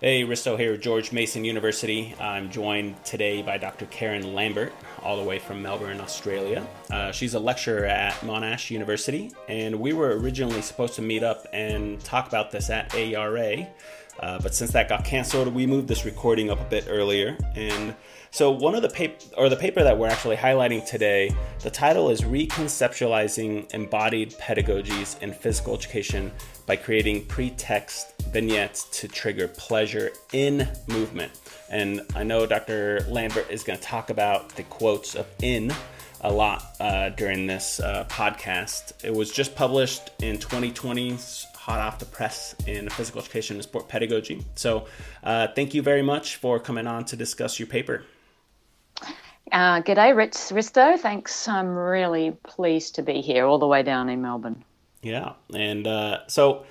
Hey, Risto here, at George Mason University. I'm joined today by Dr. Karen Lambert, all the way from Melbourne, Australia. Uh, she's a lecturer at Monash University, and we were originally supposed to meet up and talk about this at ARA, uh, but since that got canceled, we moved this recording up a bit earlier. And so, one of the paper, or the paper that we're actually highlighting today, the title is Reconceptualizing Embodied Pedagogies in Physical Education by Creating Pretext Vignettes to Trigger Pleasure in Movement. And I know Dr. Lambert is going to talk about the quotes of in a lot uh, during this uh, podcast. It was just published in 2020's hot off the press in physical education and sport pedagogy. So, uh, thank you very much for coming on to discuss your paper. Uh, g'day, Rich Risto. Thanks. I'm really pleased to be here all the way down in Melbourne. Yeah, and uh, so,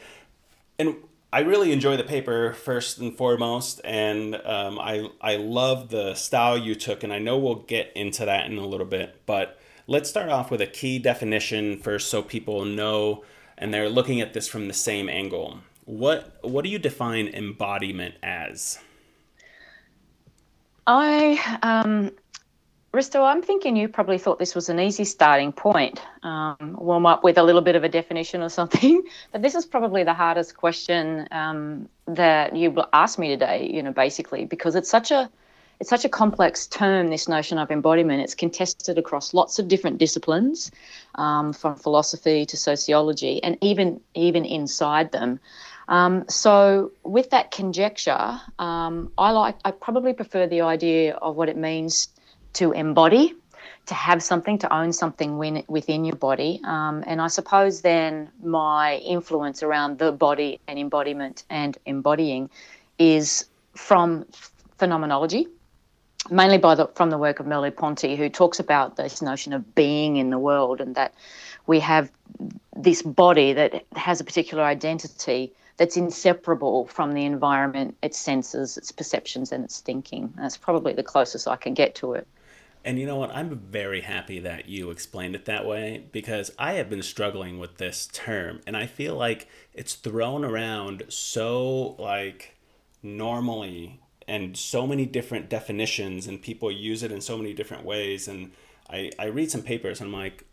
and I really enjoy the paper first and foremost, and um, I I love the style you took, and I know we'll get into that in a little bit. But let's start off with a key definition first, so people know and they're looking at this from the same angle. What what do you define embodiment as? I um, Risto, I'm thinking you probably thought this was an easy starting point. Um, warm up with a little bit of a definition or something. But this is probably the hardest question um, that you asked me today. You know, basically because it's such a it's such a complex term, this notion of embodiment. It's contested across lots of different disciplines, um, from philosophy to sociology, and even even inside them. Um, so, with that conjecture, um, I like I probably prefer the idea of what it means to embody, to have something, to own something when, within your body. Um, and I suppose then my influence around the body and embodiment and embodying is from phenomenology mainly by the, from the work of Merleau-Ponty, who talks about this notion of being in the world and that we have this body that has a particular identity that's inseparable from the environment, its senses, its perceptions, and its thinking. That's probably the closest I can get to it. And you know what? I'm very happy that you explained it that way because I have been struggling with this term and I feel like it's thrown around so like normally and so many different definitions and people use it in so many different ways and I, I read some papers and I'm like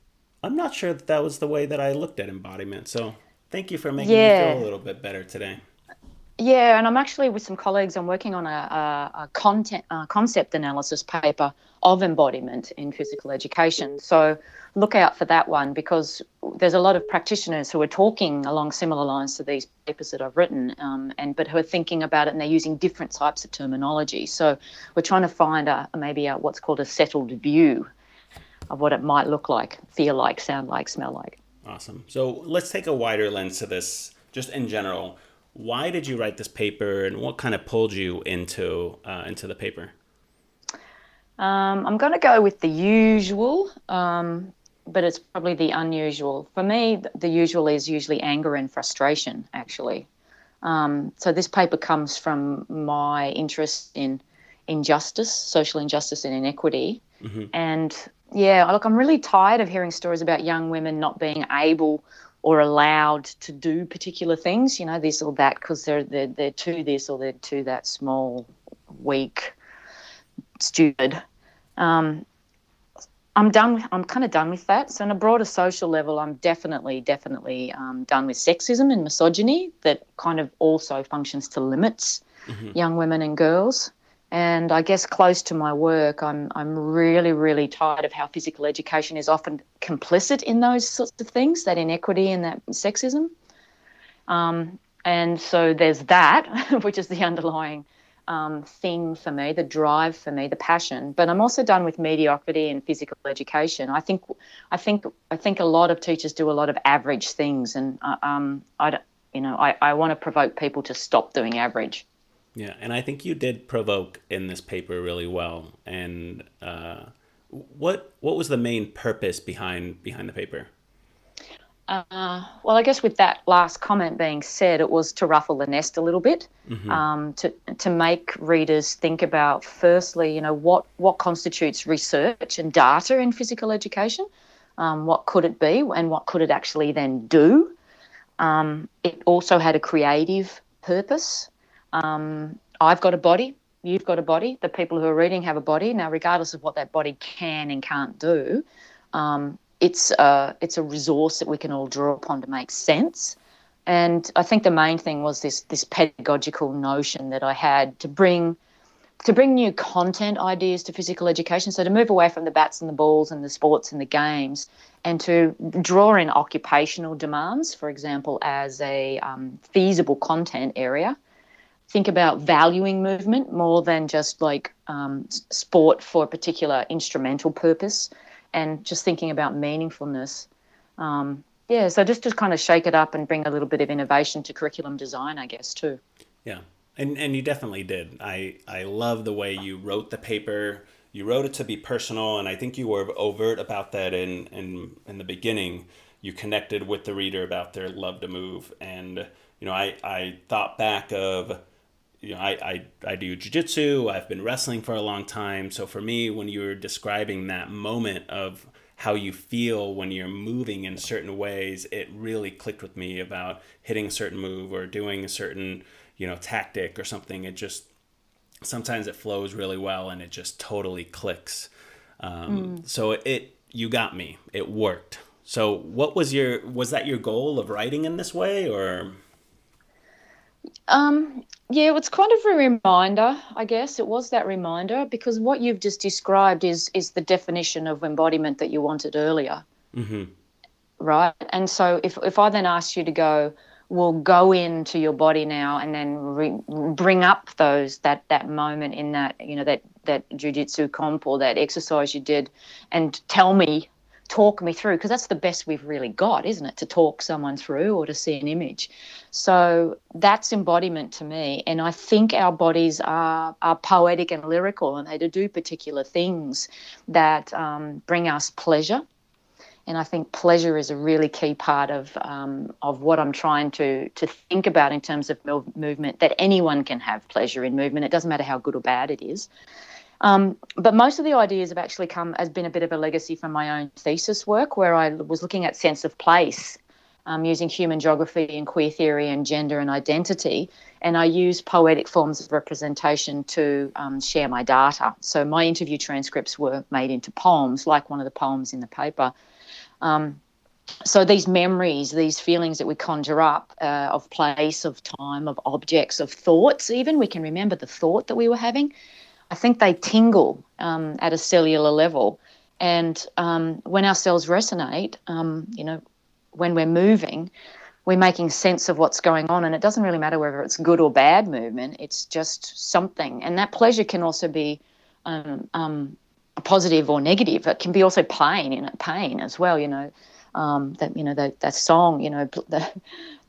I'm not sure that that was the way that I looked at embodiment so thank you for making yeah. me feel a little bit better today yeah, and I'm actually with some colleagues. I'm working on a, a, a content a concept analysis paper of embodiment in physical education. So look out for that one because there's a lot of practitioners who are talking along similar lines to these papers that I've written, um, and but who are thinking about it and they're using different types of terminology. So we're trying to find a maybe a, what's called a settled view of what it might look like, feel like, sound like, smell like. Awesome. So let's take a wider lens to this, just in general why did you write this paper, and what kind of pulled you into uh, into the paper? Um, I'm going to go with the usual, um, but it's probably the unusual. For me, the usual is usually anger and frustration, actually. Um, so this paper comes from my interest in injustice, social injustice, and inequity. Mm-hmm. And yeah, look, I'm really tired of hearing stories about young women not being able or allowed to do particular things, you know, this or that, because they're, they're, they're too this or they're too that small, weak, stupid. Um, I'm done. With, I'm kind of done with that. So, on a broader social level, I'm definitely, definitely um, done with sexism and misogyny that kind of also functions to limits mm-hmm. young women and girls. And I guess close to my work, I'm I'm really really tired of how physical education is often complicit in those sorts of things, that inequity and that sexism. Um, and so there's that, which is the underlying um, thing for me, the drive for me, the passion. But I'm also done with mediocrity in physical education. I think, I think, I think a lot of teachers do a lot of average things, and uh, um, I, you know, I, I want to provoke people to stop doing average. Yeah, and I think you did provoke in this paper really well. And uh, what what was the main purpose behind behind the paper? Uh, well, I guess with that last comment being said, it was to ruffle the nest a little bit, mm-hmm. um, to to make readers think about firstly, you know, what what constitutes research and data in physical education, um, what could it be, and what could it actually then do. Um, it also had a creative purpose um, I've got a body, you've got a body, the people who are reading have a body. Now, regardless of what that body can and can't do, um, it's a, it's a resource that we can all draw upon to make sense. And I think the main thing was this this pedagogical notion that I had to bring to bring new content ideas to physical education. So to move away from the bats and the balls and the sports and the games, and to draw in occupational demands, for example, as a um, feasible content area. Think about valuing movement more than just like um, sport for a particular instrumental purpose, and just thinking about meaningfulness. Um, yeah, so just to kind of shake it up and bring a little bit of innovation to curriculum design, I guess too. Yeah, and and you definitely did. I I love the way you wrote the paper. You wrote it to be personal, and I think you were overt about that in in in the beginning. You connected with the reader about their love to move, and you know I I thought back of you know, I, I, I do jujitsu. I've been wrestling for a long time. So for me, when you were describing that moment of how you feel when you're moving in certain ways, it really clicked with me about hitting a certain move or doing a certain, you know, tactic or something. It just sometimes it flows really well and it just totally clicks. Um, mm. So it you got me. It worked. So what was your was that your goal of writing in this way or? Um, yeah, it's kind of a reminder, I guess. It was that reminder because what you've just described is is the definition of embodiment that you wanted earlier. Mm-hmm. Right. And so if, if I then ask you to go, well, go into your body now and then re- bring up those that that moment in that you know that that jujitsu comp or that exercise you did, and tell me talk me through because that's the best we've really got isn't it to talk someone through or to see an image so that's embodiment to me and i think our bodies are, are poetic and lyrical and they do particular things that um, bring us pleasure and I think pleasure is a really key part of um, of what I'm trying to to think about in terms of movement. That anyone can have pleasure in movement. It doesn't matter how good or bad it is. Um, but most of the ideas have actually come as been a bit of a legacy from my own thesis work, where I was looking at sense of place um, using human geography and queer theory and gender and identity. And I use poetic forms of representation to um, share my data. So my interview transcripts were made into poems, like one of the poems in the paper. Um, so these memories, these feelings that we conjure up uh, of place, of time, of objects, of thoughts, even we can remember the thought that we were having. I think they tingle um, at a cellular level. And um, when our cells resonate, um, you know, when we're moving, we're making sense of what's going on. And it doesn't really matter whether it's good or bad movement, it's just something. And that pleasure can also be um, um, positive or negative. It can be also pain, you know, pain as well, you know. Um, that you know that that song you know the,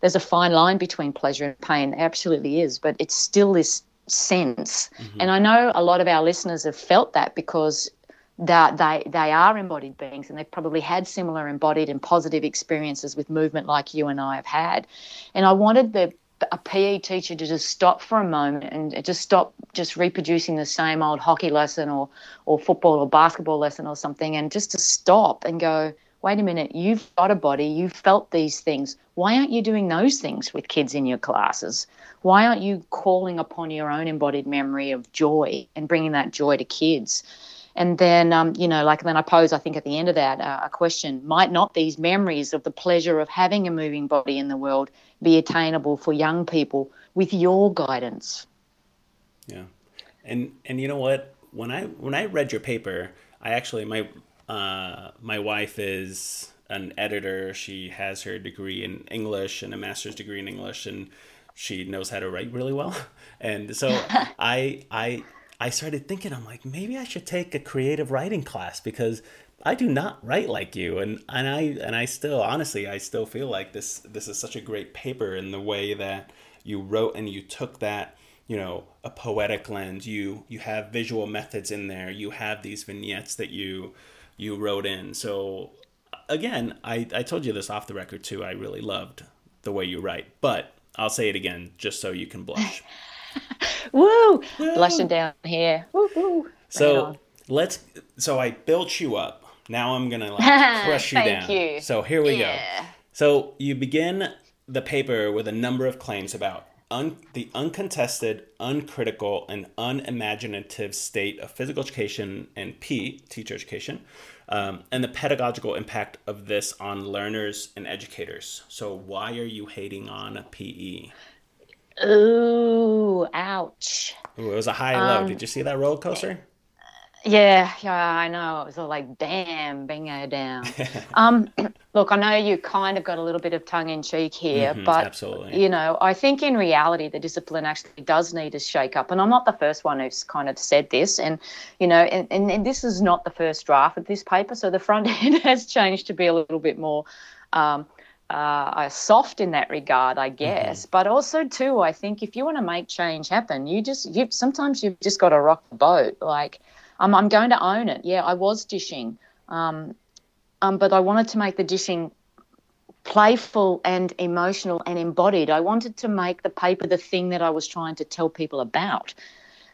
there's a fine line between pleasure and pain absolutely is but it's still this sense. Mm-hmm. And I know a lot of our listeners have felt that because that they they are embodied beings and they've probably had similar embodied and positive experiences with movement like you and I have had. And I wanted the a PE teacher to just stop for a moment and just stop just reproducing the same old hockey lesson or or football or basketball lesson or something and just to stop and go wait a minute, you've got a body, you've felt these things. Why aren't you doing those things with kids in your classes? Why aren't you calling upon your own embodied memory of joy and bringing that joy to kids? And then, um, you know, like then I pose, I think at the end of that, uh, a question might not these memories of the pleasure of having a moving body in the world be attainable for young people with your guidance? Yeah. And, and you know what? When I, when I read your paper, I actually, my, uh, my wife is an editor. She has her degree in English and a master's degree in English, and she knows how to write really well. And so I I I started thinking, I'm like, maybe I should take a creative writing class because I do not write like you, and and I and I still honestly I still feel like this this is such a great paper in the way that you wrote and you took that you know a poetic lens you you have visual methods in there you have these vignettes that you you wrote in. So again, I, I told you this off the record too. I really loved the way you write, but I'll say it again just so you can blush. woo! woo! Blushing down here. Woo, woo. So let's. So I built you up. Now I'm gonna like crush you Thank down. You. So here we yeah. go. So you begin the paper with a number of claims about un, the uncontested, uncritical, and unimaginative state of physical education and P, teacher education, um, and the pedagogical impact of this on learners and educators. So, why are you hating on PE? Ooh, ouch. Ooh, it was a high low. Um, Did you see that roller coaster? Yeah, yeah, I know. It was all like, bam, bingo down. um, look, I know you kind of got a little bit of tongue in cheek here, mm-hmm, but absolutely. you know, I think in reality the discipline actually does need a shake up. And I'm not the first one who's kind of said this. And, you know, and, and, and this is not the first draft of this paper. So the front end has changed to be a little bit more um, uh, soft in that regard, I guess. Mm-hmm. But also, too, I think if you want to make change happen, you just, you sometimes you've just got to rock the boat. Like, um, I'm going to own it. Yeah, I was dishing, um, um, but I wanted to make the dishing playful and emotional and embodied. I wanted to make the paper the thing that I was trying to tell people about.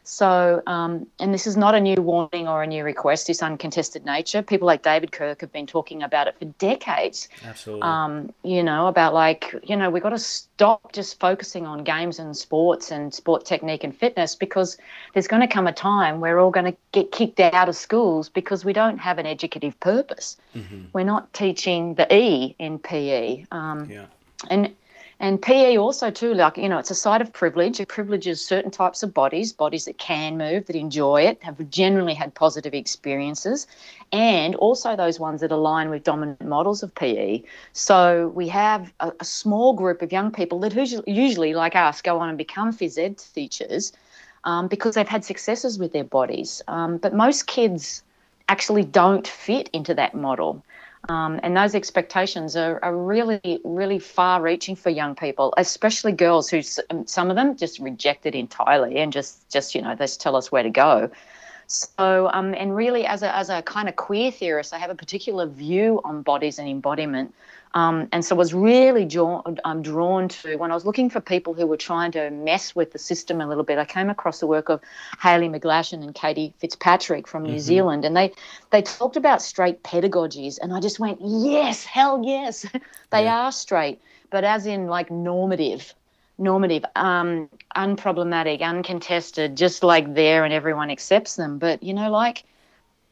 So, um, and this is not a new warning or a new request, this uncontested nature. People like David Kirk have been talking about it for decades. Absolutely. Um, you know, about like, you know, we've got to stop just focusing on games and sports and sport technique and fitness because there's going to come a time we're all going to get kicked out of schools because we don't have an educative purpose. Mm-hmm. We're not teaching the E in PE. Um, yeah. And and PE also too, like you know, it's a site of privilege. It privileges certain types of bodies, bodies that can move, that enjoy it, have generally had positive experiences, and also those ones that align with dominant models of PE. So we have a, a small group of young people that usually, usually, like us, go on and become phys ed teachers um, because they've had successes with their bodies. Um, but most kids actually don't fit into that model. Um, and those expectations are, are, really, really far reaching for young people, especially girls who um, some of them just reject it entirely and just, just you know, they just tell us where to go. So, um, and really, as a, as a kind of queer theorist, I have a particular view on bodies and embodiment. Um, and so I was really drawn, um, drawn to when I was looking for people who were trying to mess with the system a little bit. I came across the work of Hayley McGlashan and Katie Fitzpatrick from New mm-hmm. Zealand, and they they talked about straight pedagogies, and I just went, yes, hell yes, they yeah. are straight, but as in like normative, normative, um, unproblematic, uncontested, just like there, and everyone accepts them. But you know, like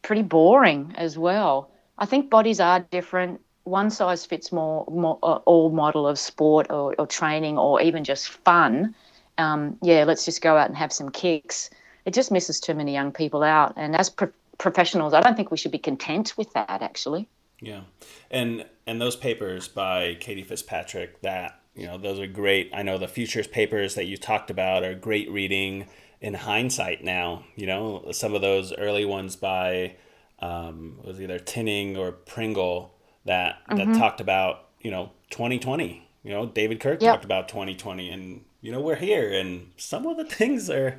pretty boring as well. I think bodies are different one size fits more, more uh, all model of sport or, or, training or even just fun. Um, yeah, let's just go out and have some kicks. It just misses too many young people out. And as pro- professionals, I don't think we should be content with that. Actually. Yeah, and and those papers by Katie Fitzpatrick that you know those are great. I know the futures papers that you talked about are great reading in hindsight now. You know some of those early ones by um, was either Tinning or Pringle that mm-hmm. that talked about you know 2020. You know, David Kirk yep. talked about 2020, and you know we're here, and some of the things are,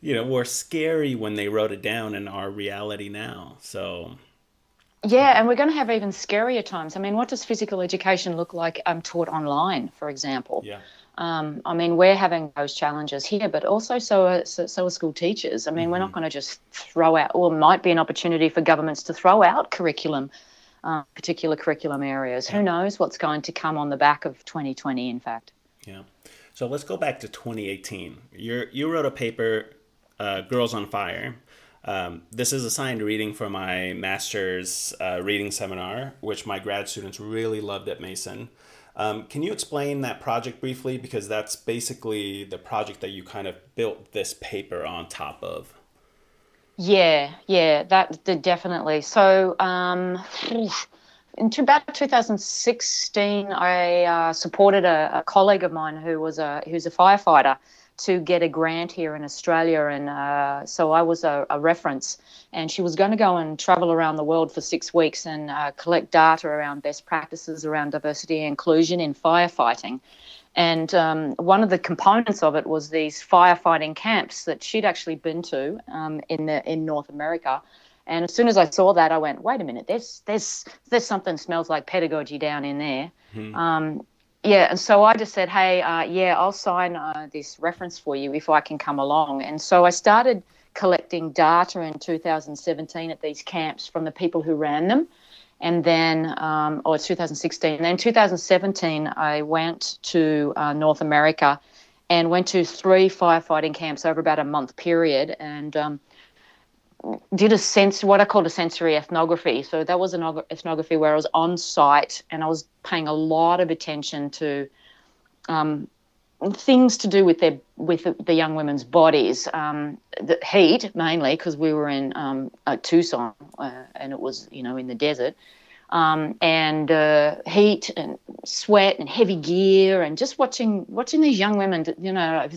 you know, were scary when they wrote it down in our reality now. So. Yeah, and we're going to have even scarier times. I mean, what does physical education look like um, taught online, for example? Yeah. Um, I mean, we're having those challenges here, but also so are, so, so are school teachers. I mean, mm-hmm. we're not mm-hmm. going to just throw out, or might be an opportunity for governments to throw out curriculum uh, particular curriculum areas. Who knows what's going to come on the back of 2020, in fact. Yeah. So let's go back to 2018. you you wrote a paper, uh, Girls on Fire. Um, this is assigned reading for my master's uh, reading seminar, which my grad students really loved at Mason. Um, can you explain that project briefly? Because that's basically the project that you kind of built this paper on top of. Yeah, yeah, that did definitely. So, um, in about 2016, I uh, supported a, a, colleague of mine who was a who's a firefighter to get a grant here in Australia, and uh, so I was a, a, reference. And she was going to go and travel around the world for six weeks and uh, collect data around best practices around diversity and inclusion in firefighting. And um, one of the components of it was these firefighting camps that she'd actually been to um, in the in North America. And as soon as I saw that, I went, "Wait a minute! There's there's there's something smells like pedagogy down in there." Hmm. Um, yeah, and so I just said, "Hey, uh, yeah, I'll sign uh, this reference for you if I can come along." And so I started collecting data in 2017 at these camps from the people who ran them and then um, it's 2016 and then 2017 i went to uh, north america and went to three firefighting camps over about a month period and um, did a sense what I called a sensory ethnography. So that was an ethnography where I was on site and I was paying a lot of attention to um, things to do with their with the, young women's bodies. Um, the heat mainly because we were in um, uh, Tucson uh, and it was you know in the desert. Um, and uh, heat and sweat and heavy gear and just watching watching these young women, you know,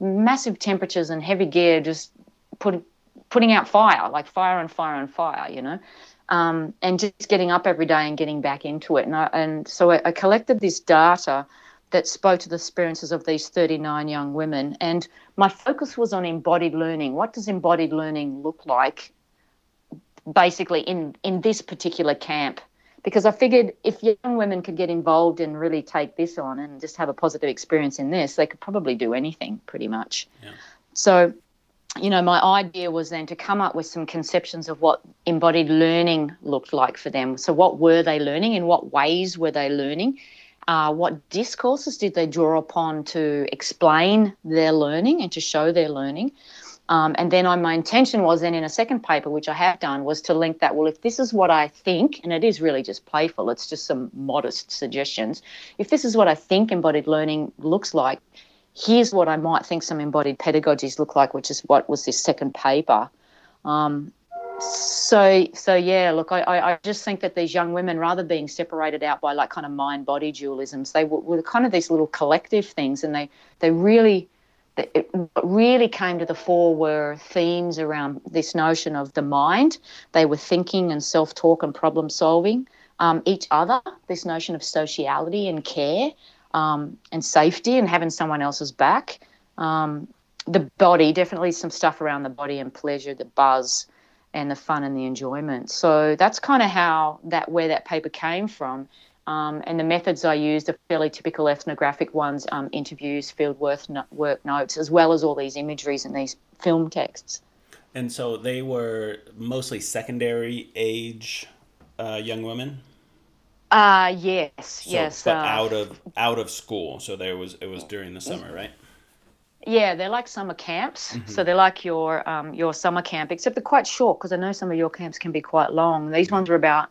massive temperatures and heavy gear, just put, putting out fire, like fire and fire and fire, you know, um, and just getting up every day and getting back into it. And, I, and so I, I collected this data that spoke to the experiences of these 39 young women. And my focus was on embodied learning. What does embodied learning look like basically in, in this particular camp? Because I figured if young women could get involved and really take this on and just have a positive experience in this, they could probably do anything pretty much. Yeah. So, you know, my idea was then to come up with some conceptions of what embodied learning looked like for them. So, what were they learning? In what ways were they learning? Uh, what discourses did they draw upon to explain their learning and to show their learning? Um, and then my intention was then in a second paper, which I have done, was to link that. Well, if this is what I think, and it is really just playful, it's just some modest suggestions. If this is what I think embodied learning looks like, here's what I might think some embodied pedagogies look like, which is what was this second paper. Um, so so yeah look I, I just think that these young women rather being separated out by like kind of mind body dualisms they were, were, kind of these little collective things and they they really it, really came to the fore were themes around this notion of the mind. They were thinking and self-talk and problem solving um, each other this notion of sociality and care um, and safety and having someone else's back. Um, the body definitely some stuff around the body and pleasure the buzz and the fun and the enjoyment. So that's kind of how that where that paper came from. Um, and the methods I used are fairly typical ethnographic ones: um, interviews, field work, work notes, as well as all these imageries and these film texts. And so they were mostly secondary age uh, young women. Uh yes, so, yes. But uh, out of out of school, so there was it was during the summer, right? Yeah, they're like summer camps. Mm-hmm. So they're like your um, your summer camp, except they're quite short because I know some of your camps can be quite long. These ones are about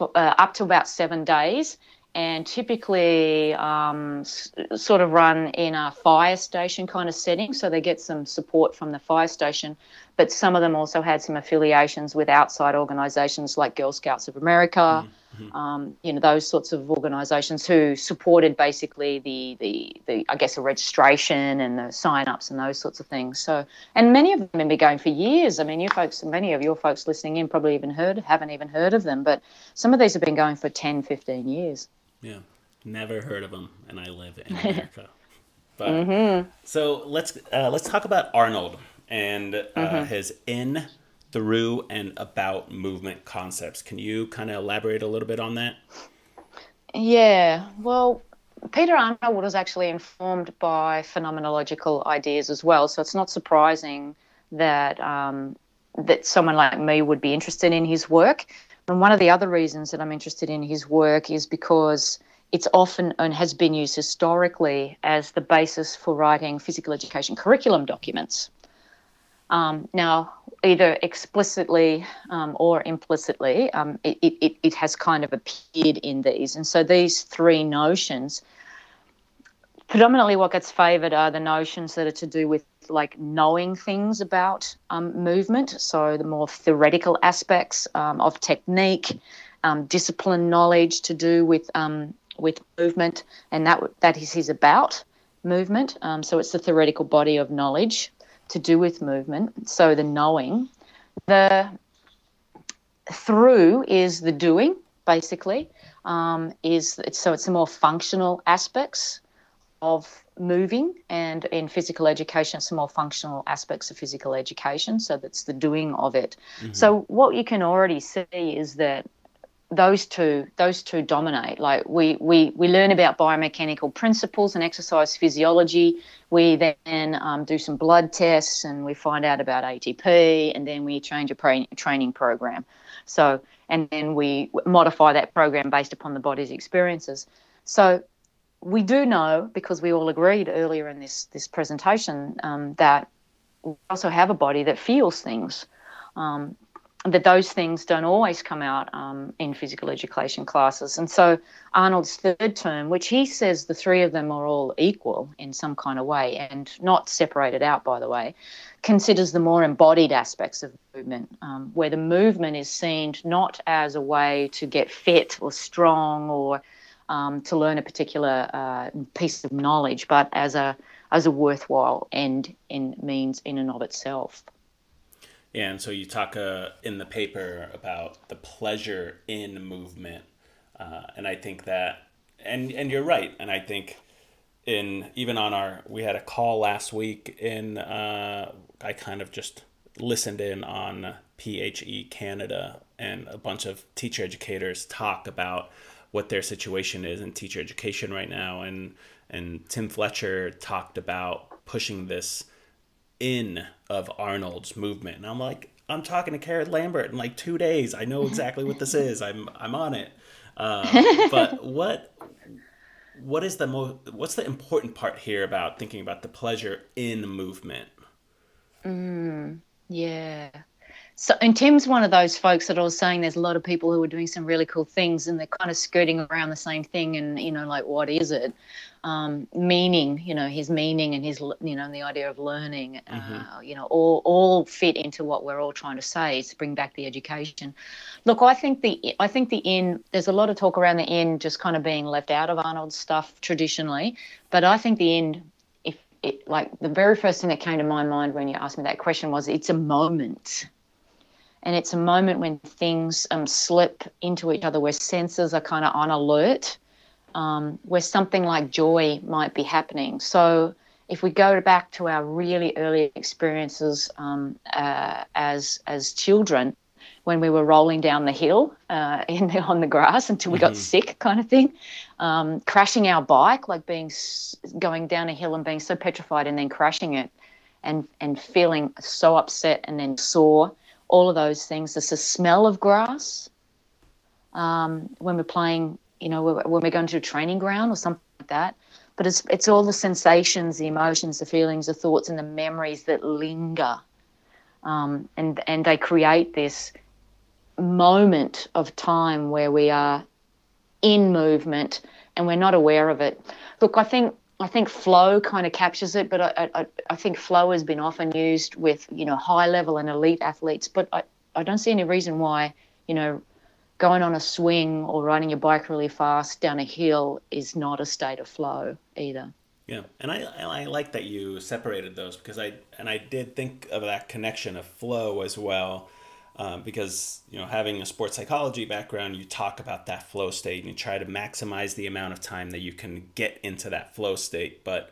uh, up to about seven days, and typically um, s- sort of run in a fire station kind of setting. So they get some support from the fire station, but some of them also had some affiliations with outside organisations like Girl Scouts of America. Mm-hmm mm-hmm. um, you know those sorts of organisations who supported basically the, the the I guess the registration and the sign-ups and those sorts of things. So and many of them have been going for years. I mean, you folks, many of your folks listening in probably even heard haven't even heard of them, but some of these have been going for 10, 15 years. Yeah, never heard of them, and I live in America. but mm-hmm. so let's uh, let's talk about Arnold and uh, mm-hmm. his in through and about movement concepts. Can you kind of elaborate a little bit on that? Yeah, well, Peter Arnold was actually informed by phenomenological ideas as well, so it's not surprising that um, that someone like me would be interested in his work. And one of the other reasons that I'm interested in his work is because it's often and has been used historically as the basis for writing physical education curriculum documents. Um, now, either explicitly um, or implicitly, um, it, it, it has kind of appeared in these. And so these three notions, predominantly what gets favoured are the notions that are to do with like knowing things about um, movement, so the more theoretical aspects um, of technique, um, discipline knowledge to do with with movement, and that that is his about movement. so it's the theoretical body of knowledge to do with movement. So the knowing, the through is the doing, basically. Um, is so it's the more functional aspects of moving, and in physical education, some more functional aspects of physical education. So that's the doing of it. Mm-hmm. So what you can already see is that those two those two dominate. Like we we we learn about biomechanical principles and exercise physiology. We then um, do some blood tests and we find out about atp and then we change a pra- training program. So and then we modify that program based upon the body's experiences. So we do know because we all agreed earlier in this this presentation um, that we also have a body that feels things. Um, that those things don't always come out um, in physical education classes. And so Arnold's third term, which he says the three of them are all equal in some kind of way and not separated out, by the way, considers the more embodied aspects of movement, um, where the movement is seen not as a way to get fit or strong or um, to learn a particular uh, piece of knowledge, but as a as a worthwhile end in means in and of itself. And so you talk uh, in the paper about the pleasure in movement, uh, and I think that, and and you're right, and I think in even on our we had a call last week in uh, I kind of just listened in on PHE Canada and a bunch of teacher educators talk about what their situation is in teacher education right now. And and Tim Fletcher talked about pushing this in of Arnold's movement. And I'm like, I'm talking to Karen Lambert in like two days. I know exactly what this is. I'm I'm on it. Uh, but what what is the most what's the important part here about thinking about the pleasure in movement? Mm, yeah. So, and Tim's one of those folks that I was saying there's a lot of people who are doing some really cool things and they're kind of skirting around the same thing and, you know, like, what is it? Um, meaning, you know, his meaning and his, you know, the idea of learning, uh, mm-hmm. uh, you know, all, all fit into what we're all trying to say is to bring back the education. Look, I think the, I think the in, there's a lot of talk around the end just kind of being left out of Arnold's stuff traditionally, but I think the end if it, like the very first thing that came to my mind when you asked me that question was it's a moment and it's a moment when things um, slip into each other where senses are kind of on alert um, where something like joy might be happening so if we go back to our really early experiences um, uh, as as children when we were rolling down the hill uh, in the, on the grass until we mm-hmm. got sick, kind of thing. Um, crashing our bike, like being going down a hill and being so petrified, and then crashing it, and and feeling so upset, and then sore. All of those things. There's the smell of grass um, when we're playing. You know, when we're going to a training ground or something like that. But it's it's all the sensations, the emotions, the feelings, the thoughts, and the memories that linger. Um, and and they create this moment of time where we are in movement and we're not aware of it. Look, I think I think flow kind of captures it, but I, I, I think flow has been often used with you know high level and elite athletes, but I, I don't see any reason why you know going on a swing or riding your bike really fast down a hill is not a state of flow either. Yeah, and I, I like that you separated those because I and I did think of that connection of flow as well um, because you know having a sports psychology background you talk about that flow state and you try to maximize the amount of time that you can get into that flow state. But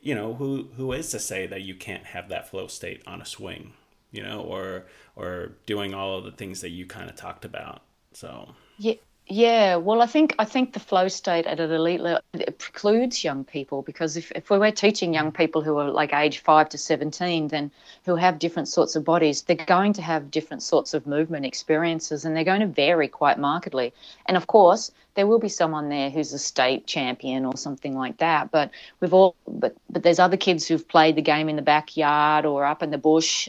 you know who who is to say that you can't have that flow state on a swing you know or or doing all of the things that you kind of talked about so. Yeah yeah, well, I think I think the flow state at an elite level precludes young people because if, if we were teaching young people who are like age five to seventeen, then who have different sorts of bodies, they're going to have different sorts of movement experiences, and they're going to vary quite markedly. And of course, there will be someone there who's a state champion or something like that. But we've all, but but there's other kids who've played the game in the backyard or up in the bush.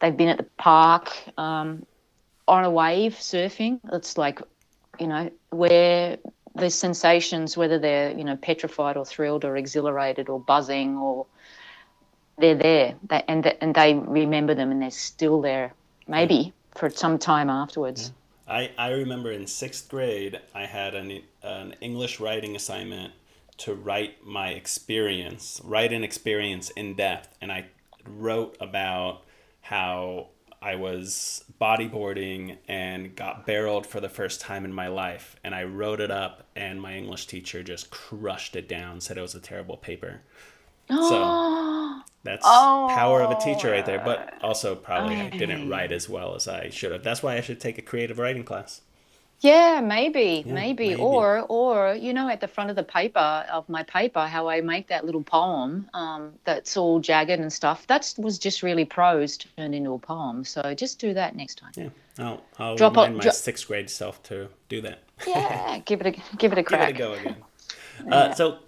They've been at the park. Um, on a wave surfing. It's like you know, where the sensations, whether they're, you know, petrified or thrilled or exhilarated or buzzing or they're there they, and, and they remember them and they're still there, maybe for some time afterwards. Yeah. I, I remember in sixth grade, I had an, an English writing assignment to write my experience, write an experience in depth. And I wrote about how I was bodyboarding and got barreled for the first time in my life. And I wrote it up, and my English teacher just crushed it down, said it was a terrible paper. so that's oh. power of a teacher right there. But also, probably I didn't write as well as I should have. That's why I should take a creative writing class. Yeah, maybe, yeah, maybe, maybe, or or you know, at the front of the paper of my paper, how I make that little poem um, that's all jagged and stuff. That was just really prose turned into a poem. So just do that next time. Yeah, I'll, I'll Drop remind my dro- sixth grade self to do that. Yeah, give it a give it a crack. give it a go again. Uh, so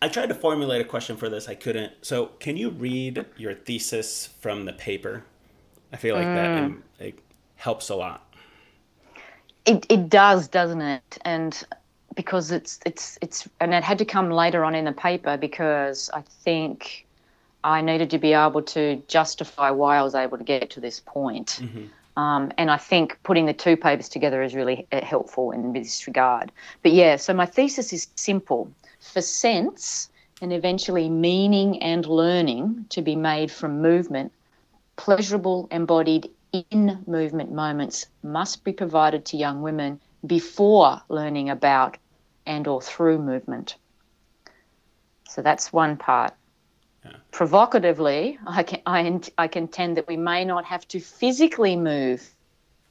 I tried to formulate a question for this. I couldn't. So can you read your thesis from the paper? I feel like that um, it helps a lot. It it does, doesn't it? And because it's it's it's and it had to come later on in the paper because I think I needed to be able to justify why I was able to get to this point. Mm-hmm. Um, and I think putting the two papers together is really uh, helpful in this regard. But yeah, so my thesis is simple for sense and eventually meaning and learning to be made from movement, pleasurable embodied in movement moments must be provided to young women before learning about and or through movement. So that's one part. Yeah. Provocatively, I, can, I, I contend that we may not have to physically move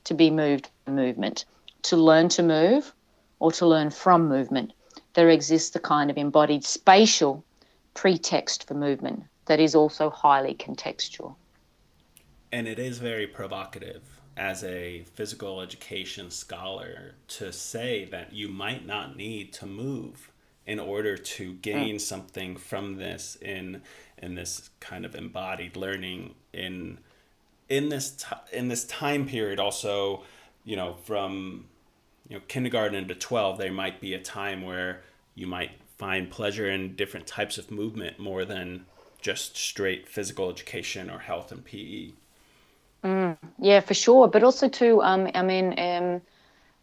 to be moved by movement, to learn to move or to learn from movement. There exists a kind of embodied spatial pretext for movement that is also highly contextual. And it is very provocative as a physical education scholar to say that you might not need to move in order to gain mm. something from this in in this kind of embodied learning in in this t- in this time period also you know from you know kindergarten to 12 there might be a time where you might find pleasure in different types of movement more than just straight physical education or health and PE Mm, yeah, for sure. But also too, um, I mean, um,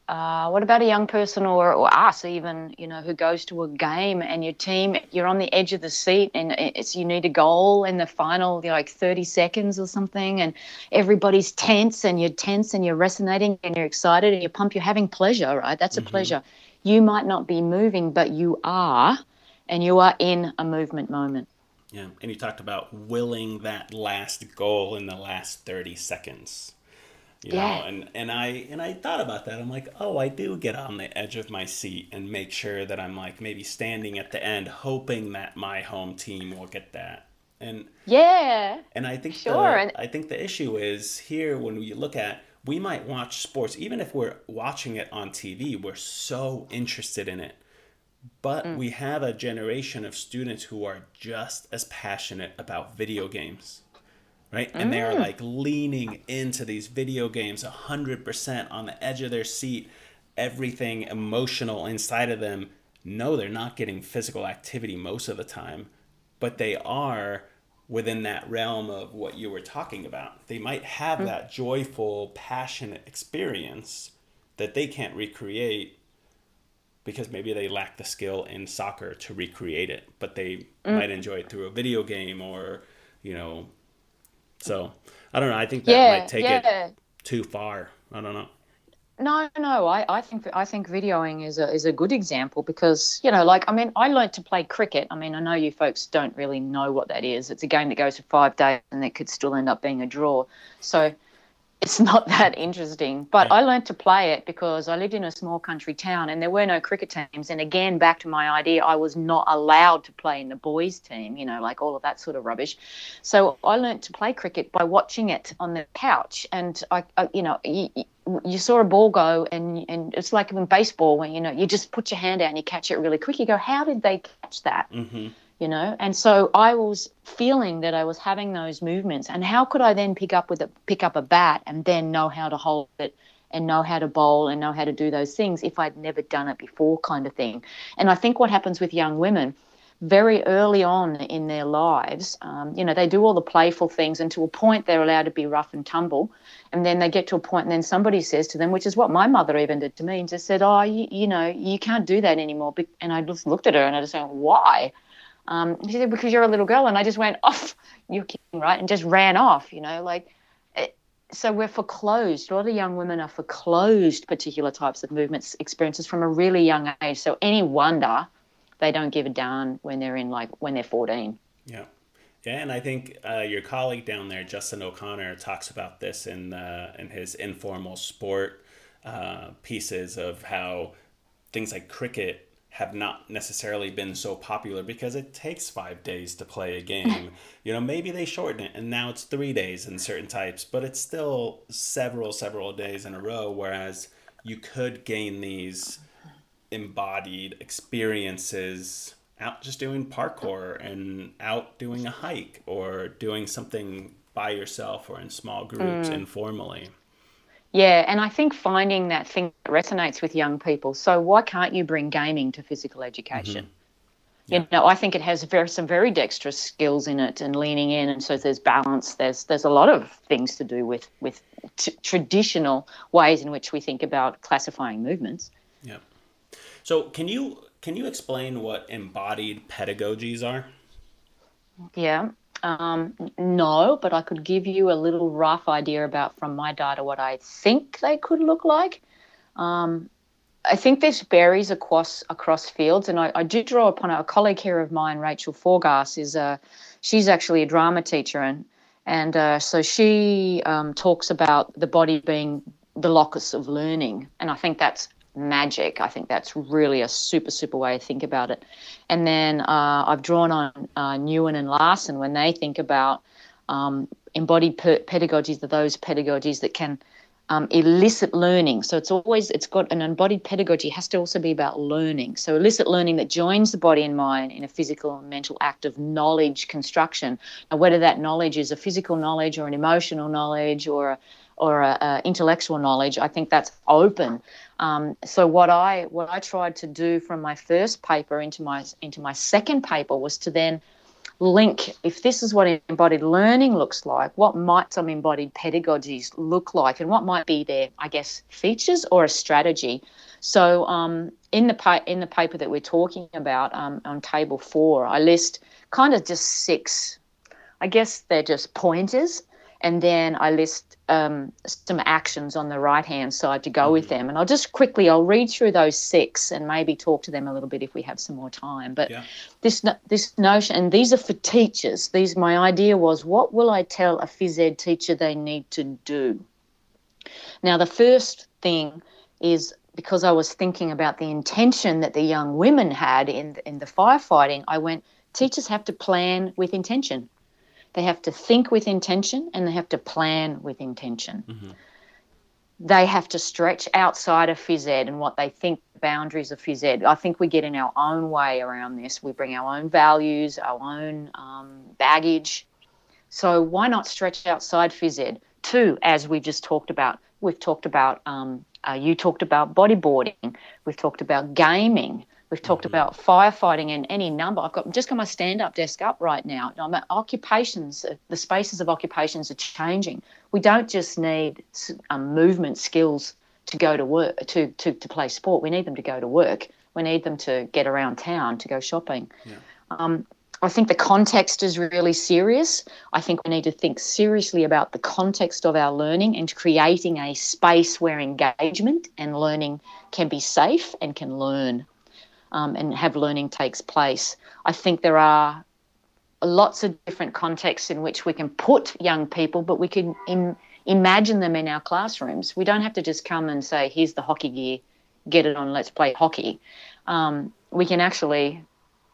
uh, what about a young person or, or us even, you know, who goes to a game and your team, you're on the edge of the seat and it's you need a goal in the final you know, like 30 seconds or something and everybody's tense and you're tense and you're resonating and you're excited and you're pump, you're having pleasure, right? That's a mm-hmm. pleasure. You might not be moving, but you are, and you are in a movement moment. Yeah, and you talked about willing that last goal in the last 30 seconds. You yeah. know, and, and I and I thought about that. I'm like, oh, I do get on the edge of my seat and make sure that I'm like maybe standing at the end, hoping that my home team will get that. And yeah, and I think sure. The, I think the issue is here when we look at we might watch sports even if we're watching it on TV, we're so interested in it but mm. we have a generation of students who are just as passionate about video games, right? And mm. they are mm. like leaning into these video games 100% on the edge of their seat, everything emotional inside of them. No, they're not getting physical activity most of the time, but they are within that realm of what you were talking about. They might have mm. that joyful, passionate experience that they can't recreate because maybe they lack the skill in soccer to recreate it, but they mm. might enjoy it through a video game or, you know. So I don't know. I think that yeah, might take yeah. it too far. I don't know. No, no, I, I think I think videoing is a is a good example because you know, like I mean, I learned to play cricket. I mean, I know you folks don't really know what that is. It's a game that goes for five days and it could still end up being a draw. So it's not that interesting. But I learned to play it because I lived in a small country town and there were no cricket teams. And again, back to my idea, I was not allowed to play in the boys' team, you know, like all of that sort of rubbish. So I learned to play cricket by watching it on the couch. And I, I you know, you, you saw a ball go and and it's like in baseball when you know you just put your hand out and you catch it really quick you go how did they catch that mm-hmm you know? And so i was feeling that i was having those movements and how could i then pick up with a pick up a bat and then know how to hold it and know how to bowl and know how to do those things if i'd never done it before kind of thing? And i think what happens with young women very early on in their lives um, you know they do all the playful things and to a point they're allowed to be rough and tumble and then they get to a point and then somebody says to them which is what my mother even did to me and just said oh you, you know you can't do that anymore. And i just looked at her and i just said why um, she said, because you're a little girl. And I just went, off, you're kidding, right? And just ran off, you know, like, it, so we're foreclosed. A lot of young women are foreclosed particular types of movements experiences from a really young age. So any wonder they don't give a darn when they're in like when they're 14. Yeah. Yeah, and I think uh, your colleague down there, Justin O'Connor, talks about this in uh, in his informal sport uh, pieces of how things like cricket have not necessarily been so popular because it takes five days to play a game. you know, maybe they shorten it and now it's three days in certain types, but it's still several, several days in a row. Whereas you could gain these embodied experiences out just doing parkour and out doing a hike or doing something by yourself or in small groups mm. informally. Yeah, and I think finding that thing that resonates with young people. So why can't you bring gaming to physical education? Mm-hmm. Yeah. You know, I think it has very, some very dexterous skills in it and leaning in, and so there's balance. There's there's a lot of things to do with with t- traditional ways in which we think about classifying movements. Yeah. So can you can you explain what embodied pedagogies are? Yeah. Um, no, but I could give you a little rough idea about from my data what I think they could look like. Um, I think this varies across across fields, and I, I do draw upon a colleague here of mine, Rachel Forgasz, is a she's actually a drama teacher, and and uh, so she um, talks about the body being the locus of learning, and I think that's magic. I think that's really a super, super way to think about it. And then uh, I've drawn on uh, Nguyen and Larson when they think about um, embodied per- pedagogies, are those pedagogies that can um, elicit learning. So it's always it's got an embodied pedagogy has to also be about learning. So elicit learning that joins the body and mind in a physical and mental act of knowledge construction. Now, whether that knowledge is a physical knowledge or an emotional knowledge or a, or a, a intellectual knowledge, I think that's open. Um, so what I what I tried to do from my first paper into my into my second paper was to then link if this is what embodied learning looks like what might some embodied pedagogies look like and what might be their i guess features or a strategy. So um, in the pa- in the paper that we're talking about um, on table four i list kind of just six i guess they're just pointers. And then I list um, some actions on the right hand side to go with them. And I'll just quickly I'll read through those six and maybe talk to them a little bit if we have some more time. But yeah. this this notion, and these are for teachers. These my idea was, what will I tell a phys ed teacher they need to do? Now the first thing is because I was thinking about the intention that the young women had in in the firefighting. I went, teachers have to plan with intention they have to think with intention and they have to plan with intention. Mm-hmm. They have to stretch outside of phys ed and what they think the boundaries of phys ed. I think we get in our own way around this. We bring our own values, our own um, baggage. So why not stretch outside phys ed? Two, as we've just talked about, we've talked about, um, uh, you talked about bodyboarding, we've talked about gaming, We've talked mm-hmm. about firefighting and any number. I've got just got my stand-up desk up right now. I'm at occupations. Uh, the spaces of occupations are changing. We don't just need um, movement skills to go to work to, to to play sport. We need them to go to work. We need them to get around town to go shopping. Yeah. Um, I think the context is really serious. I think we need to think seriously about the context of our learning and creating a space where engagement and learning can be safe and can learn um, and have learning takes place. I think there are lots of different contexts in which we can put young people, but we can in, imagine them in our classrooms. We don't have to just come and say, here's the hockey gear, get it on, let's play hockey. Um, we can actually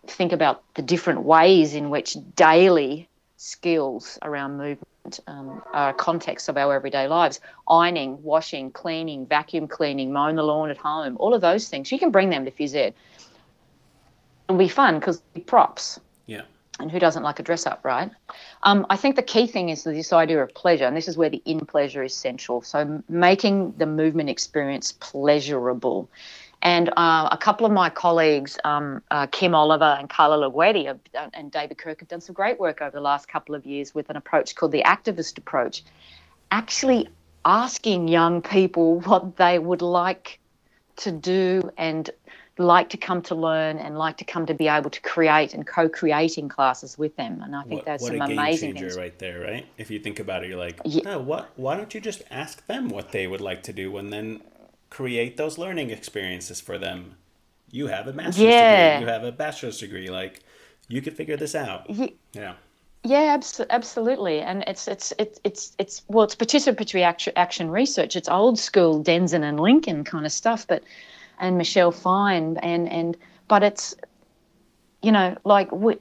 think about the different ways in which daily skills around movement um, are context of our everyday lives. Ironing, washing, cleaning, vacuum cleaning, mowing the lawn at home, all of those things. You can bring them to phys ed it'll be fun because props. Yeah. And who doesn't like a dress up, right? Um, I think the key thing is this idea of pleasure, and this is where the in pleasure is central. So making the movement experience pleasurable. And uh, a couple of my colleagues, um, uh, Kim Oliver and Carla Luguetti and David Kirk, have done some great work over the last couple of years with an approach called the activist approach, actually asking young people what they would like to do and like to come to learn and like to come to be able to create and co-creating classes with them. And I think what, that's what some a game amazing changer things. right there, right? If you think about it, you're like, yeah. oh, what? Why don't you just ask them what they would like to do and then create those learning experiences for them? You have a master's yeah. degree, you have a bachelor's degree, like you could figure this out. Yeah. yeah. Yeah, abs- absolutely, and it's it's it's it's it's well, it's participatory action, action research. It's old school Denzin and Lincoln kind of stuff, but and Michelle Fine and and but it's you know like we,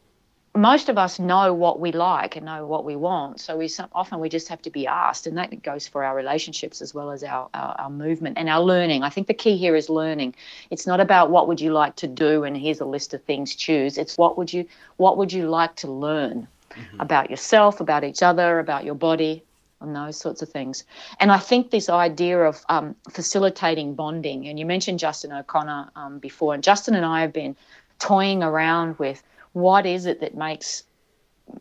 most of us know what we like and know what we want. So we often we just have to be asked, and that goes for our relationships as well as our, our, our movement and our learning. I think the key here is learning. It's not about what would you like to do and here's a list of things choose. It's what would you what would you like to learn mm-hmm. about yourself, about each other, about your body, and those sorts of things. And I think this idea of um, facilitating bonding, and you mentioned Justen O'Connor um, before, and Justen and I have been toying around with what is it that makes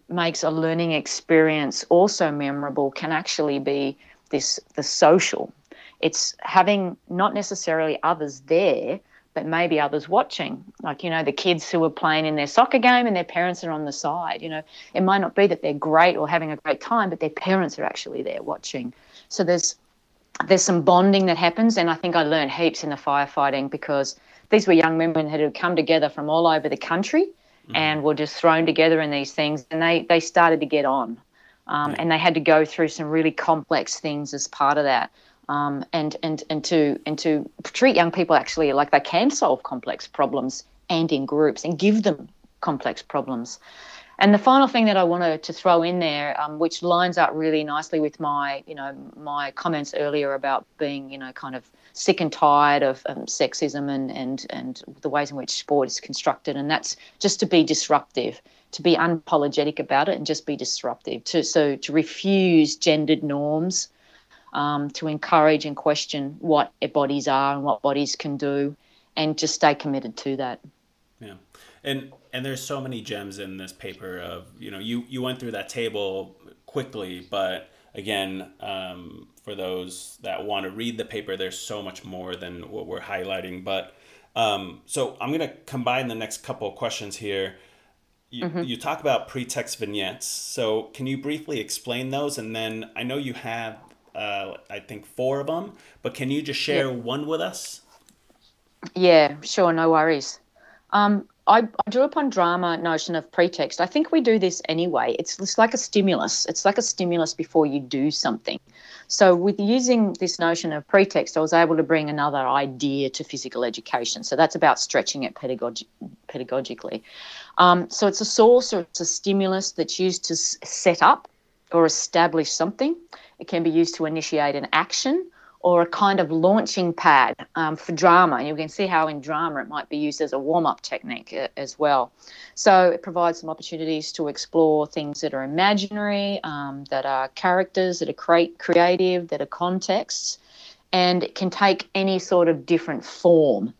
makes a learning experience also memorable can actually be this the social it's having not necessarily others there but maybe others watching. Like you know the kids who are playing in their soccer game and their parents are on the side you know. It might not be that they're great or having a great time but their parents are actually there watching. So there's there's some bonding that happens and i think i learned heaps in the firefighting because these were young women who had come together from all over the country mm. and were just thrown together in these things, and they they started to get on, um, and they had to go through some really complex things as part of that. Um, and and and to and to treat young people actually like they can solve complex problems and in groups and give them complex problems. And the final thing that I wanted to throw in there, um, which lines up really nicely with my, you know, my comments earlier about being, you know, kind of sick and tired of um, sexism and, and, and the ways in which sport is constructed. And that's just to be disruptive, to be unapologetic about it and just be disruptive. To, so to refuse gendered norms, um, to encourage and question what bodies are and what bodies can do, and just stay committed to that. Yeah. And and there's so many gems in this paper of you know you you went through that table quickly but again um, for those that want to read the paper, there's so much more than what we're highlighting. But um, so I'm going to combine the next couple of questions here. You, mm-hmm. you talk about pretext vignettes. So can you briefly explain those? And then I know you have, uh, I think, four of them, but can you just share yeah. one with us? Yeah, sure, no worries. Um, I, I, drew upon drama notion of pretext. I think we do this anyway. It's, it's like a stimulus. It's like a stimulus before you do something. So with using this notion of pretext, I was able to bring another idea to physical education. So that's about stretching it pedagogi- pedagogically. Um, so it's a source or it's a stimulus that's used to s- set up or establish something. It can be used to initiate an action or a kind of launching pad um, for drama. And you can see how in drama it might be used as a warm up technique uh, as well. So it provides some opportunities to explore things that are imaginary, um, that are characters, that are cre- creative, that are contexts, and it can take any sort of different form.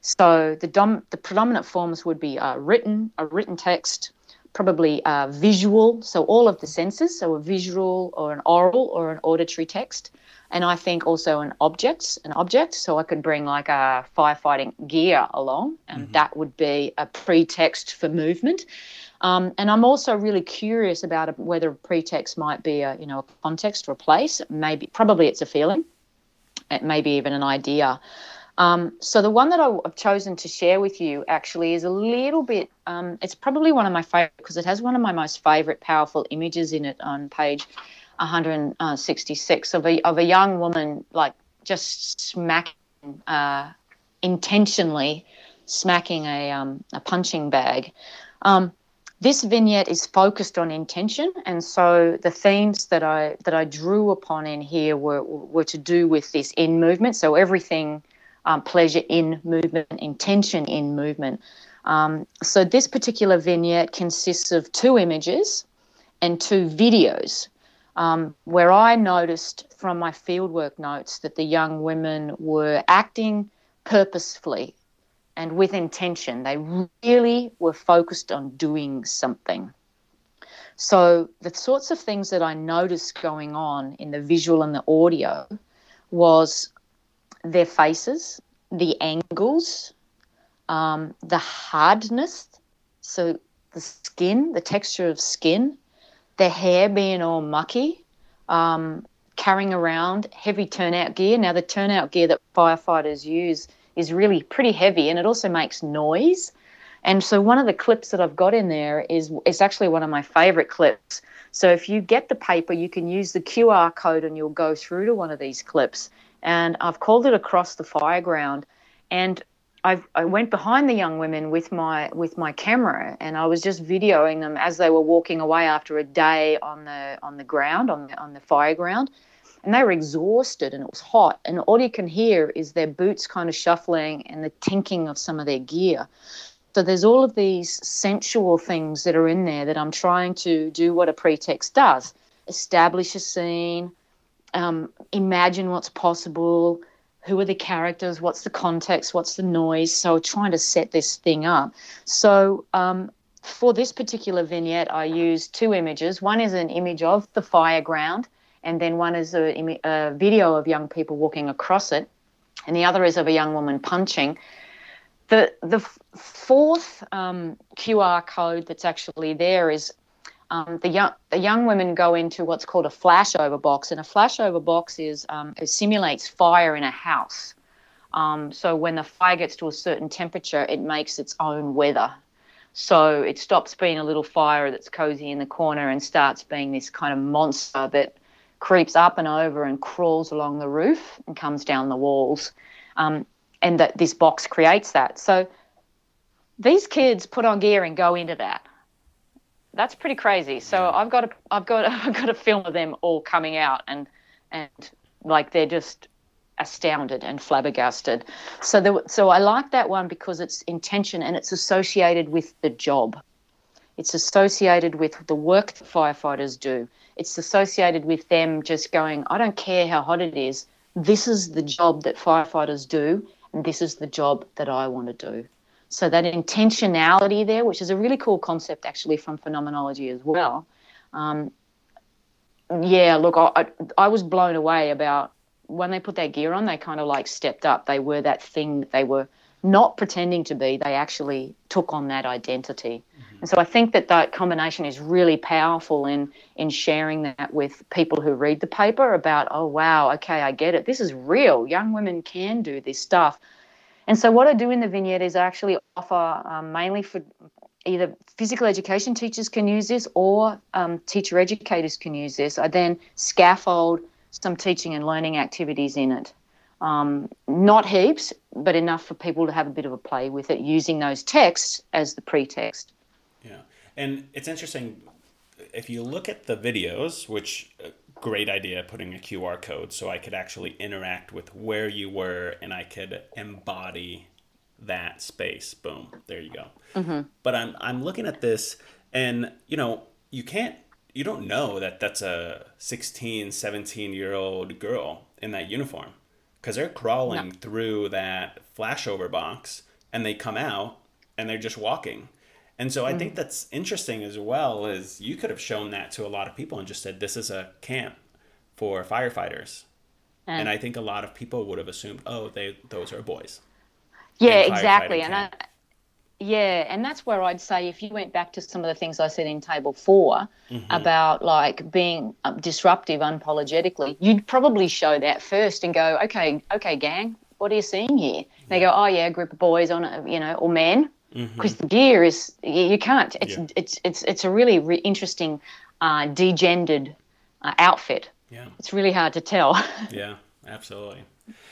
So the, dom- the predominant forms would be uh, written, a written text, probably uh, visual, so all of the senses, so a visual or an oral or an auditory text and I think also an object, an object. So I could bring like a firefighting gear along, and mm-hmm. that would be a pretext for movement. Um, and I'm also really curious about whether a pretext might be a you know a context or a place. Maybe probably it's a feeling, it may be even an idea. Um, so the one that I've chosen to share with you actually is a little bit. Um, it's probably one of my favorite because it has one of my most favorite powerful images in it on page 166 of a of a young woman like just smacking uh, intentionally smacking a um, a punching bag. Um, this vignette is focused on intention, and so the themes that I that I drew upon in here were were to do with this in movement. So everything, um, pleasure in movement, intention in movement. Um, so this particular vignette consists of two images and two videos um, where I noticed from my fieldwork notes that the young women were acting purposefully and with intention. They really were focused on doing something. So, the sorts of things that I noticed going on in the visual and the audio was their faces, the angles, um, the hardness, so the skin, the texture of skin, their hair being all mucky, um, carrying around heavy turnout gear. Now, the turnout gear that firefighters use is really pretty heavy and it also makes noise. And so, one of the clips that I've got in there is it's actually one of my favorite clips. So, if you get the paper, you can use the QR code and you'll go through to one of these clips. And I've called it Across the Fireground. And I, I went behind the young women with my with my camera, and I was just videoing them as they were walking away after a day on the on the ground on the on the fire ground, and they were exhausted and it was hot, and all you can hear is their boots kind of shuffling and the tinking of some of their gear. So there's all of these sensual things that are in there that I'm trying to do what a pretext does: establish a scene, um, imagine what's possible who are the characters, what's the context, what's the noise. So trying to set this thing up. So um, for this particular vignette, I used two images. One is an image of the fire ground, and then one is a, a video of young people walking across it, and the other is of a young woman punching. The the fourth um, QR code that's actually there is um, the young the young women go into what's called a flashover box, and a flashover box is um, it simulates fire in a house. Um, so when the fire gets to a certain temperature, it makes its own weather. So it stops being a little fire that's cozy in the corner and starts being this kind of monster that creeps up and over and crawls along the roof and comes down the walls. Um, and that this box creates that. So these kids put on gear and go into that that's pretty crazy. So I've got a, I've got I've got a film of them all coming out and and like they're just astounded and flabbergasted. So the, so I like that one because it's intention and it's associated with the job. It's associated with the work the firefighters do. It's associated with them just going, I don't care how hot it is. This is the job that firefighters do, and this is the job that I want to do. So that intentionality there, which is a really cool concept actually from phenomenology as well. Um, yeah, look, I, I was blown away about when they put that gear on, they kind of like stepped up. They were that thing that they were not pretending to be. They actually took on that identity. Mm-hmm. And so I think that that combination is really powerful in in sharing that with people who read the paper about, oh wow, okay, I get it. This is real. Young women can do this stuff. And so what I do in the vignette is I actually offer um, mainly for either physical education teachers can use this or um, teacher educators can use this. I then scaffold some teaching and learning activities in it. Um, not heaps, but enough for people to have a bit of a play with it using those texts as the pretext. Yeah. And it's interesting if you look at the videos, which uh, great idea putting a QR code so I could actually interact with where you were and I could embody that space. Boom, there you go. Mm-hmm. But I'm I'm looking at this and you know, you can't you don't know that that's a 16, 17 year old girl in that uniform because they're crawling no. through that flashover box and they come out and they're just walking. And so I mm-hmm. think that's interesting as well is you could have shown that to a lot of people and just said this is a camp for firefighters. And, and I think a lot of people would have assumed, oh, they those are boys. Yeah, exactly. And I, yeah, and that's where I'd say if you went back to some of the things I said in table 4 mm-hmm. about like being um, disruptive unapologetically, you'd probably show that first and go, okay, okay, gang, what are you seeing here? Yeah. They go, oh yeah, a group of boys on it, you know, or men because mm-hmm. the gear is you can't. It's yeah. it's it's it's a really re- interesting, uh, degendered uh, outfit. Yeah, it's really hard to tell. yeah, absolutely.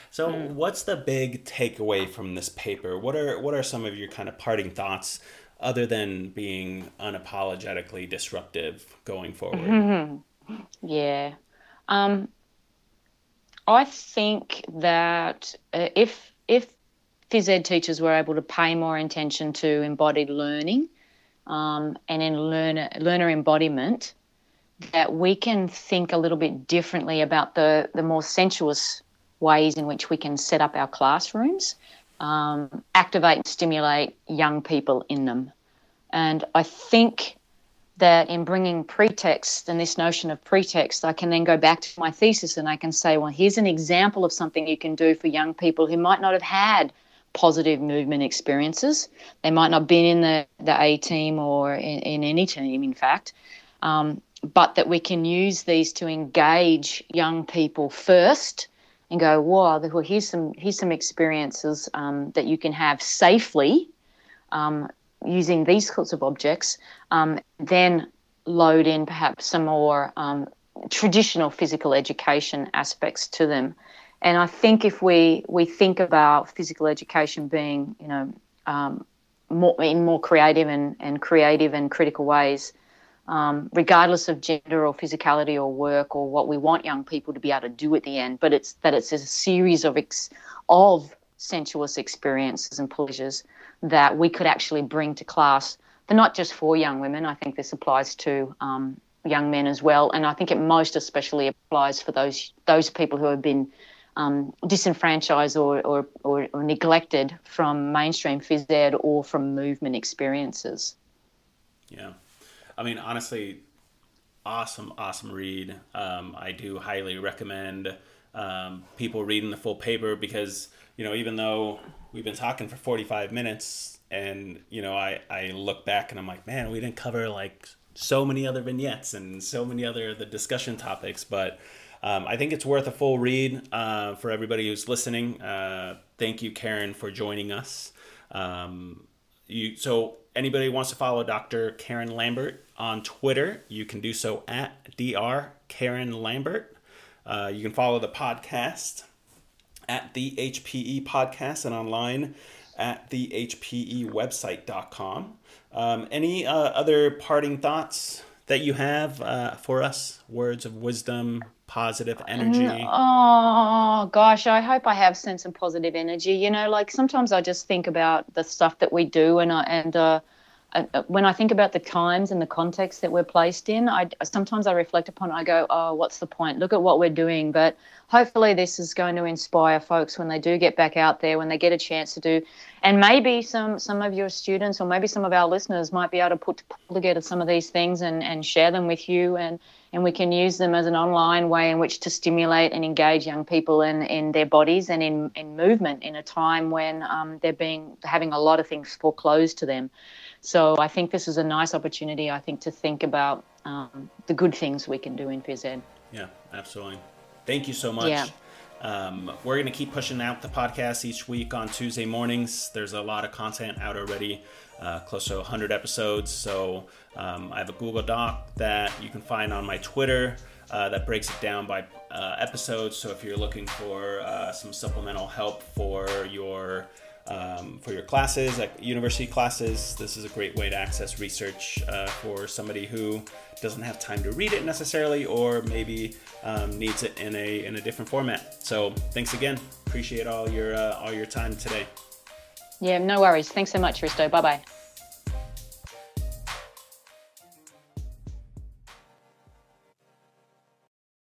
So, mm. what's the big takeaway from this paper? What are what are some of your kind of parting thoughts, other than being unapologetically disruptive going forward? Mm-hmm. Yeah, um, I think that uh, if if phys ed teachers were able to pay more attention to embodied learning um, and in learner, learner embodiment, that we can think a little bit differently about the, the more sensuous ways in which we can set up our classrooms, um, activate and stimulate young people in them. And I think that in bringing pretext and this notion of pretext, I can then go back to my thesis and I can say, well, here's an example of something you can do for young people who might not have had positive movement experiences. They might not have been in the, the A team or in, in any team, in fact, um, but that we can use these to engage young people first and go, wow, well, here's some here's some experiences um, that you can have safely um, using these sorts of objects. Um, then load in perhaps some more um, traditional physical education aspects to them And I think if we we think about physical education being, you know, um, more in more creative and, and creative and critical ways, um, regardless of gender or physicality or work or what we want young people to be able to do at the end, but it's that it's a series of ex- of sensuous experiences and pleasures that we could actually bring to class. They're not just for young women. I think this applies to um, young men as well, and I think it most especially applies for those those people who have been um, disenfranchised or, or, or, or, neglected from mainstream phys ed or from movement experiences. Yeah. I mean, honestly, awesome, awesome read. Um, I do highly recommend um, people reading the full paper because, you know, even though we've been talking for 45 minutes and, you know, I, I look back and I'm like, man, we didn't cover like so many other vignettes and so many other the discussion topics, but um, I think it's worth a full read uh, for everybody who's listening. Uh, thank you, Karen, for joining us. Um, you so anybody wants to follow Dr. Karen Lambert on Twitter, you can do so at Dr. Karen Lambert. Uh, you can follow the podcast at the HPE podcast and online at the HPE website.com. Um, any uh, other parting thoughts that you have uh, for us? Words of wisdom, positive energy? Oh gosh, I hope I have sent some positive energy. You know, like sometimes I just think about the stuff that we do, and I, and uh, uh, when I think about the times and the context that we're placed in, I sometimes I reflect upon. It, I go, oh, what's the point? Look at what we're doing. But hopefully, this is going to inspire folks when they do get back out there, when they get a chance to do, and maybe some some of your students or maybe some of our listeners might be able to put together some of these things and and share them with you, and and we can use them as an online way in which to stimulate and engage young people in in their bodies and in in movement in a time when um, they're being having a lot of things foreclosed to them. So I think this is a nice opportunity, I think, to think about um, the good things we can do in phys ed. Yeah, absolutely. Thank you so much. Yeah. Um, we're going to keep pushing out the podcast each week on Tuesday mornings. There's a lot of content out already, uh, close to 100 episodes. So um, I have a Google Doc that you can find on my Twitter uh, that breaks it down by uh, episodes. So if you're looking for uh, some supplemental help for your um, for your classes, like university classes. This is a great way to access research uh, for somebody who doesn't have time to read it necessarily, or maybe um, needs it in a in a different format. So thanks again. Appreciate all your uh, all your time today. Yeah, no worries. Thanks so much, Risto. Bye bye.